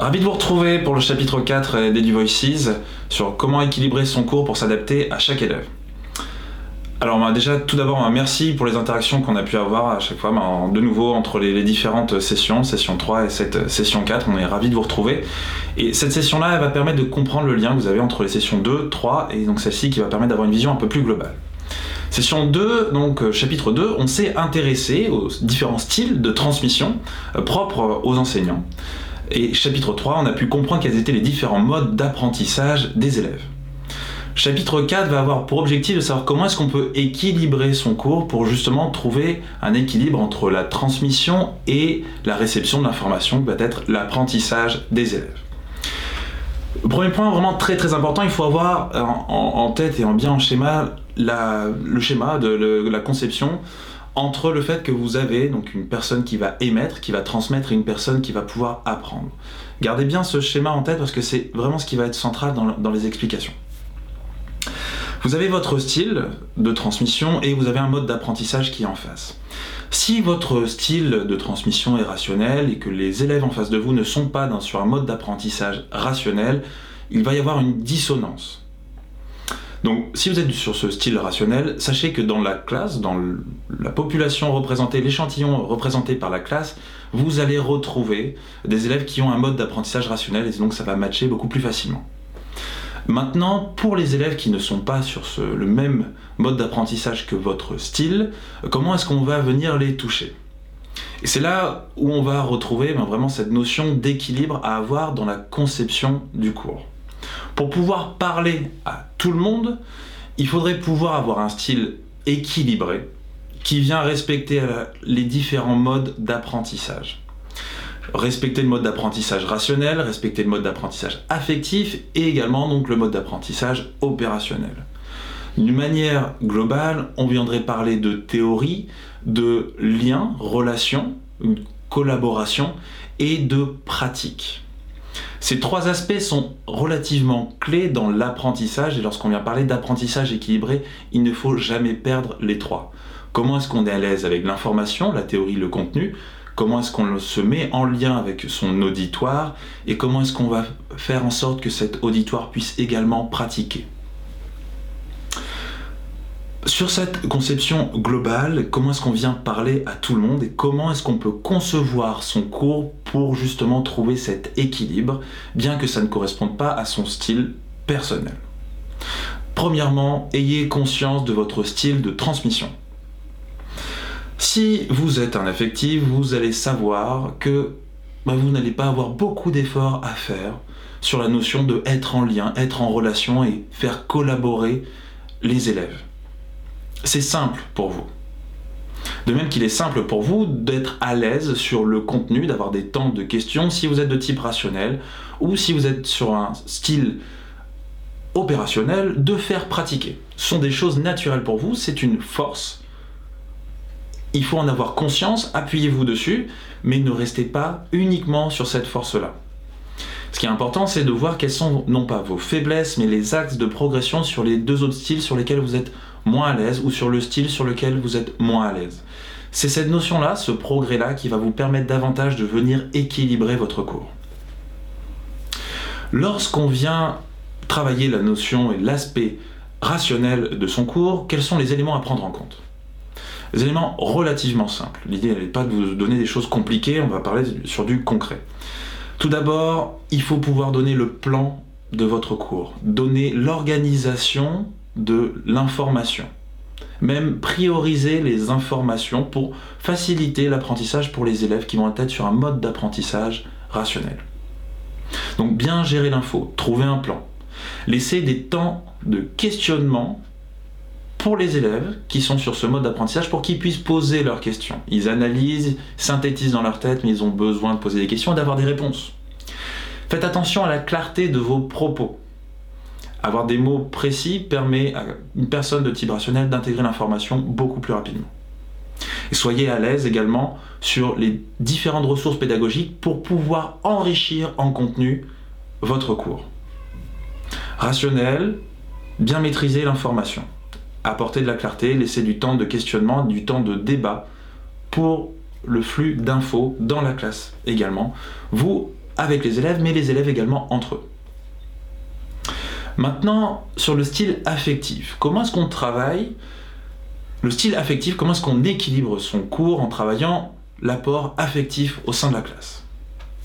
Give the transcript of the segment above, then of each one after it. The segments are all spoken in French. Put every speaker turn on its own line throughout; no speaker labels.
Ravi de vous retrouver pour le chapitre 4 d'Edu Voices sur comment équilibrer son cours pour s'adapter à chaque élève. Alors bah, déjà tout d'abord bah, merci pour les interactions qu'on a pu avoir à chaque fois bah, de nouveau entre les, différentes sessions, session 3 et cette session 4, on est ravi de vous retrouver. Et cette session-là elle va permettre de comprendre le lien que vous avez entre les sessions 2, 3 et donc celle-ci qui va permettre d'avoir une vision un peu plus globale. Session 2, donc euh, chapitre 2, on s'est intéressé aux différents styles de transmission euh, propres aux enseignants. Et chapitre 3, on a pu comprendre quels étaient les différents modes d'apprentissage des élèves. Chapitre 4 va avoir pour objectif de savoir comment est-ce qu'on peut équilibrer son cours pour justement trouver un équilibre entre la transmission et la réception de l'information qui va être l'apprentissage des élèves. Premier point vraiment très très important, il faut avoir en, tête et en bien en schéma le schéma de la conception entre le fait que vous avez donc une personne qui va émettre, qui va transmettre et une personne qui va pouvoir apprendre. Gardez bien ce schéma en tête parce que c'est vraiment ce qui va être central dans, les explications. Vous avez votre style de transmission et vous avez un mode d'apprentissage qui est en face. Si votre style de transmission est rationnel et que les élèves en face de vous ne sont pas sur un mode d'apprentissage rationnel, il va y avoir une dissonance. Donc si vous êtes sur ce style rationnel, sachez que dans la classe, dans la population représentée, l'échantillon représenté par la classe, vous allez retrouver des élèves qui ont un mode d'apprentissage rationnel et donc ça va matcher beaucoup plus facilement. Maintenant, pour les élèves qui ne sont pas sur le même mode d'apprentissage que votre style, comment est-ce qu'on va venir les toucher? Et c'est là où on va retrouver ben, vraiment cette notion d'équilibre à avoir dans la conception du cours. Pour pouvoir parler à tout le monde, il faudrait pouvoir avoir un style équilibré qui vient respecter euh, les différents modes d'apprentissage. Respecter le mode d'apprentissage rationnel, respecter le mode d'apprentissage affectif et également donc le mode d'apprentissage opérationnel. D'une manière globale, on viendrait parler de théorie, de lien, relation, collaboration et de pratique. Ces trois aspects sont relativement clés dans l'apprentissage et lorsqu'on vient parler d'apprentissage équilibré, il ne faut jamais perdre les trois. Comment est-ce qu'on est à l'aise avec l'information, la théorie, le contenu? Comment est-ce qu'on se met en lien avec son auditoire? Et comment est-ce qu'on va faire en sorte que cet auditoire puisse également pratiquer? Sur cette conception globale, comment est-ce qu'on vient parler à tout le monde et comment est-ce qu'on peut concevoir son cours pour justement trouver cet équilibre, bien que ça ne corresponde pas à son style personnel. Premièrement, ayez conscience de votre style de transmission. Si vous êtes un affectif, vous allez savoir que bah, vous n'allez pas avoir beaucoup d'efforts à faire sur la notion de être en lien, être en relation et faire collaborer les élèves c'est simple pour vous. De même qu'il est simple pour vous d'être à l'aise sur le contenu, d'avoir des temps de questions si vous êtes de type rationnel ou si vous êtes sur un style opérationnel, de faire pratiquer. Ce sont des choses naturelles pour vous, c'est une force. Il faut en avoir conscience, appuyez-vous dessus, mais ne restez pas uniquement sur cette force-là. Ce qui est important, c'est de voir quelles sont non pas vos faiblesses, mais les axes de progression sur les deux autres styles sur lesquels vous êtes moins à l'aise ou sur le style sur lequel vous êtes moins à l'aise. C'est cette notion-là, ce progrès-là, qui va vous permettre davantage de venir équilibrer votre cours. Lorsqu'on vient travailler la notion et l'aspect rationnel de son cours, quels sont les éléments à prendre en compte? Les éléments relativement simples. L'idée n'est pas de vous donner des choses compliquées, on va parler sur du concret. Tout d'abord, il faut pouvoir donner le plan de votre cours, donner l'organisation de l'information. Même prioriser les informations pour faciliter l'apprentissage pour les élèves qui vont être sur un mode d'apprentissage rationnel. Donc bien gérer l'info, trouver un plan. Laisser des temps de questionnement pour les élèves qui sont sur ce mode d'apprentissage pour qu'ils puissent poser leurs questions. Ils analysent, synthétisent dans leur tête, mais ils ont besoin de poser des questions et d'avoir des réponses. Faites attention à la clarté de vos propos. Avoir des mots précis permet à une personne de type rationnel d'intégrer l'information beaucoup plus rapidement. Soyez à l'aise également sur les différentes ressources pédagogiques pour pouvoir enrichir en contenu votre cours. Rationnel, bien maîtriser l'information. Apporter de la clarté, laisser du temps de questionnement, du temps de débat pour le flux d'infos dans la classe également. Vous avec les élèves, mais les élèves également entre eux. Maintenant, sur le style affectif, comment est-ce qu'on travaille le style affectif, comment est-ce qu'on équilibre son cours en travaillant l'apport affectif au sein de la classe?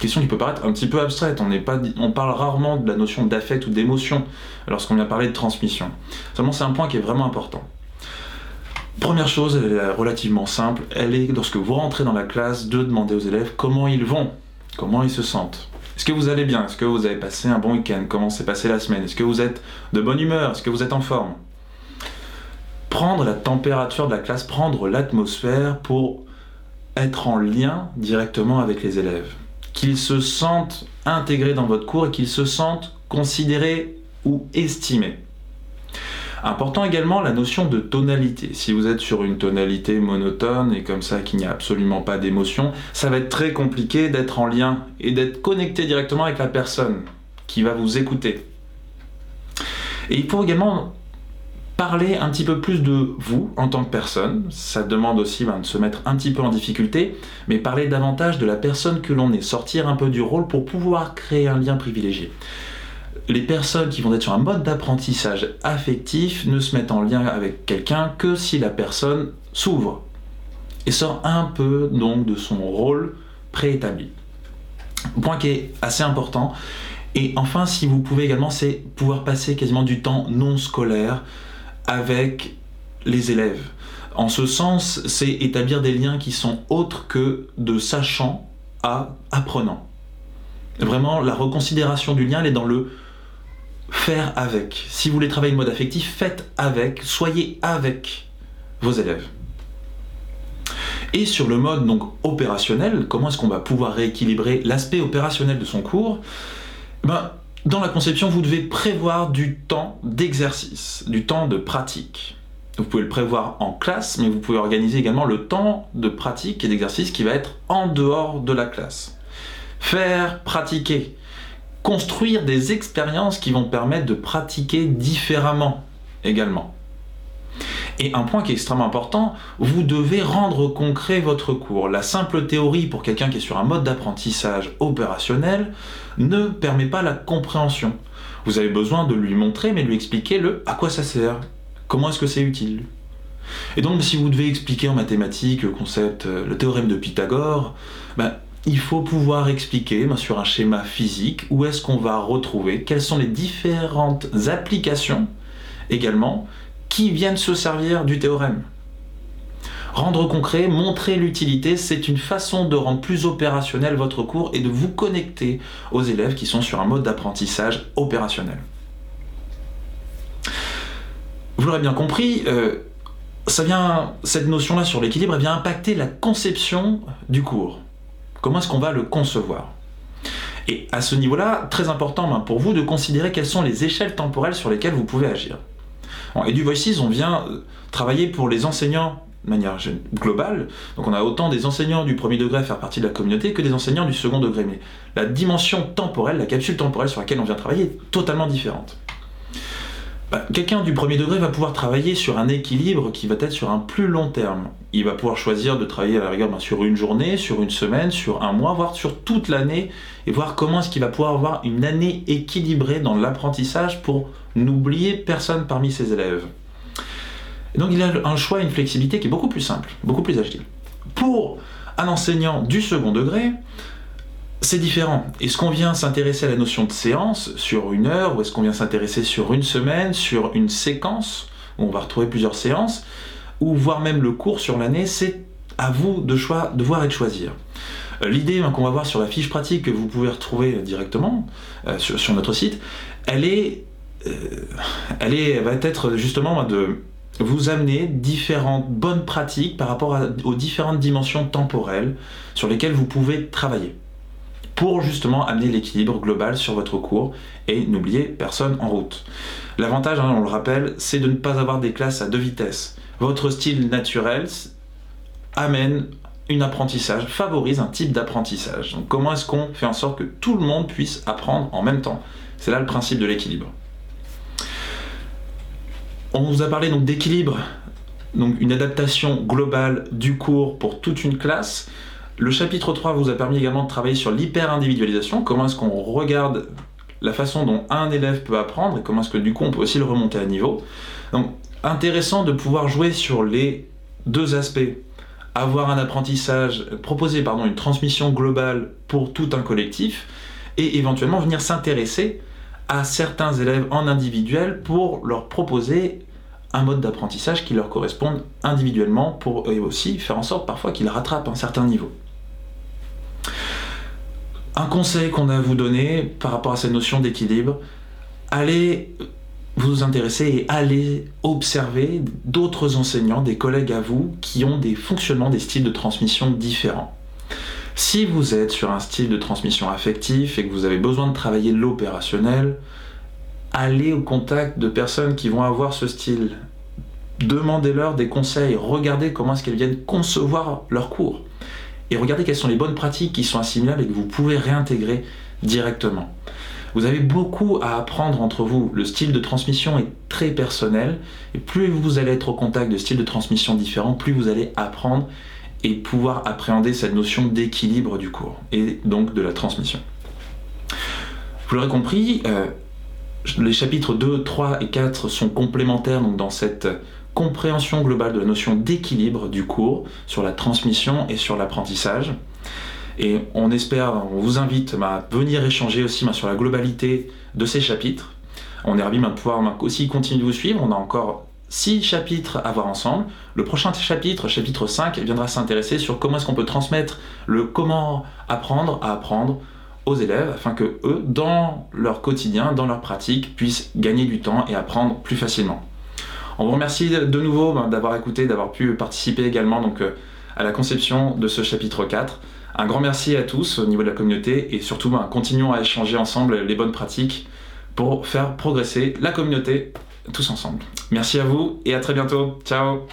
Question qui peut paraître un petit peu abstraite, on, pas, on parle rarement de la notion d'affect ou d'émotion lorsqu'on vient parler de transmission. Seulement c'est un point qui est vraiment important. Première chose, elle est relativement simple, elle est lorsque vous rentrez dans la classe de demander aux élèves comment ils vont, comment ils se sentent. Est-ce que vous allez bien? Est-ce que vous avez passé un bon week-end? Comment s'est passée la semaine? Est-ce que vous êtes de bonne humeur? Est-ce que vous êtes en forme? Prendre la température de la classe, prendre l'atmosphère pour être en lien directement avec les élèves. Qu'ils se sentent intégrés dans votre cours et qu'ils se sentent considérés ou estimés. Important également la notion de tonalité. Si vous êtes sur une tonalité monotone et comme ça qu'il n'y a absolument pas d'émotion, ça va être très compliqué d'être en lien et d'être connecté directement avec la personne qui va vous écouter. Et il faut également parler un petit peu plus de vous en tant que personne. Ça demande aussi ben, de se mettre un petit peu en difficulté, mais parler davantage de la personne que l'on est, sortir un peu du rôle pour pouvoir créer un lien privilégié les personnes qui vont être sur un mode d'apprentissage affectif ne se mettent en lien avec quelqu'un que si la personne s'ouvre et sort un peu donc de son rôle préétabli. Point qui est assez important. Et enfin, si vous pouvez également, c'est pouvoir passer quasiment du temps non scolaire avec les élèves. En ce sens, c'est établir des liens qui sont autres que de sachant à apprenant. Vraiment, la reconsidération du lien, elle est dans le faire avec. Si vous voulez travailler le mode affectif, faites avec, soyez avec vos élèves. Et sur le mode donc opérationnel, comment est-ce qu'on va pouvoir rééquilibrer l'aspect opérationnel de son cours? Ben, Dans la conception, vous devez prévoir du temps d'exercice, du temps de pratique. Vous pouvez le prévoir en classe, mais vous pouvez organiser également le temps de pratique et d'exercice qui va être en dehors de la classe. Faire pratiquer construire des expériences qui vont permettre de pratiquer différemment également. Et un point qui est extrêmement important, vous devez rendre concret votre cours. La simple théorie pour quelqu'un qui est sur un mode d'apprentissage opérationnel ne permet pas la compréhension. Vous avez besoin de lui montrer, mais lui expliquer le à quoi ça sert, comment est-ce que c'est utile? Et donc si vous devez expliquer en mathématiques le concept, euh, le théorème de Pythagore, ben, il faut pouvoir expliquer ben, sur un schéma physique où est-ce qu'on va retrouver, quelles sont les différentes applications également qui viennent se servir du théorème. Rendre concret, montrer l'utilité, c'est une façon de rendre plus opérationnel votre cours et de vous connecter aux élèves qui sont sur un mode d'apprentissage opérationnel. Vous l'aurez bien compris, euh, cette notion-là sur l'équilibre, vient impacter la conception du cours. Comment est-ce qu'on va le concevoir? Et à ce niveau-là, très important ben, pour vous de considérer quelles sont les échelles temporelles sur lesquelles vous pouvez agir. et du Voices, on vient euh, travailler pour les enseignants de manière globale. Donc on a autant des enseignants du premier degré à faire partie de la communauté que des enseignants du second degré. Mais la dimension temporelle, la capsule temporelle sur laquelle on vient travailler est totalement différente. Bah, quelqu'un du premier degré va pouvoir travailler sur un équilibre qui va être sur un plus long terme. Il va pouvoir choisir de travailler à la rigueur bah, sur une journée, sur une semaine, sur un mois, voire sur toute l'année, et voir comment est-ce qu'il va pouvoir avoir une année équilibrée dans l'apprentissage pour n'oublier personne parmi ses élèves. Donc il a un choix, une flexibilité qui est beaucoup plus simple, beaucoup plus agile. Pour un enseignant du second degré, c'est différent. Est-ce qu'on vient s'intéresser à la notion de séance sur une heure, ou est-ce qu'on vient s'intéresser sur une semaine, sur une séquence, où on va retrouver plusieurs séances, ou voire même le cours sur l'année, c'est à vous de, choix, de voir et de choisir. Euh, l'idée hein, qu'on va voir sur la fiche pratique que vous pouvez retrouver directement euh, sur, notre site, elle est, euh, elle va être justement de vous amener différentes bonnes pratiques par rapport aux différentes dimensions temporelles sur lesquelles vous pouvez travailler pour justement amener l'équilibre global sur votre cours et n'oubliez personne en route. L'avantage, hein, on le rappelle, c'est de ne pas avoir des classes à deux vitesses. Votre style naturel amène un apprentissage, favorise un type d'apprentissage. Donc comment est-ce qu'on fait en sorte que tout le monde puisse apprendre en même temps? C'est là le principe de l'équilibre. On vous a parlé donc d'équilibre, donc une adaptation globale du cours pour toute une classe. Le chapitre 3 vous a permis également de travailler sur l'hyper-individualisation, comment est-ce qu'on regarde la façon dont un élève peut apprendre et comment est-ce que du coup on peut aussi le remonter à niveau. Donc intéressant de pouvoir jouer sur les deux aspects. Avoir un apprentissage, proposer pardon, une transmission globale pour tout un collectif et éventuellement venir s'intéresser à certains élèves en individuel pour leur proposer un mode d'apprentissage qui leur corresponde individuellement pour et aussi faire en sorte parfois qu'ils rattrapent un certain niveau. Un conseil qu'on a à vous donner par rapport à cette notion d'équilibre, allez vous intéresser et allez observer d'autres enseignants, des collègues à vous qui ont des fonctionnements, des styles de transmission différents. Si vous êtes sur un style de transmission affectif et que vous avez besoin de travailler l'opérationnel, allez au contact de personnes qui vont avoir ce style. Demandez-leur des conseils, regardez comment est-ce qu'elles viennent concevoir leur cours et regardez quelles sont les bonnes pratiques qui sont assimilables et que vous pouvez réintégrer directement. Vous avez beaucoup à apprendre entre vous. Le style de transmission est très personnel et plus vous allez être au contact de styles de transmission différents, plus vous allez apprendre et pouvoir appréhender cette notion d'équilibre du cours et donc de la transmission. Vous l'aurez compris, euh, les chapitres 2, 3 et 4 sont complémentaires donc dans cette compréhension globale de la notion d'équilibre du cours, sur la transmission et sur l'apprentissage. Et on espère, on vous invite à venir échanger aussi sur la globalité de ces chapitres. On est ravis de pouvoir aussi continuer de vous suivre. On a encore six chapitres à voir ensemble. Le prochain chapitre, chapitre 5, viendra s'intéresser sur comment est-ce qu'on peut transmettre le comment apprendre à apprendre aux élèves afin que eux, dans leur quotidien, dans leur pratique, puissent gagner du temps et apprendre plus facilement. On vous remercie de nouveau ben, d'avoir écouté, d'avoir pu participer également donc, euh, à la conception de ce chapitre 4. Un grand merci à tous au niveau de la communauté et surtout ben, continuons à échanger ensemble les bonnes pratiques pour faire progresser la communauté tous ensemble. Merci à vous et à très bientôt. Ciao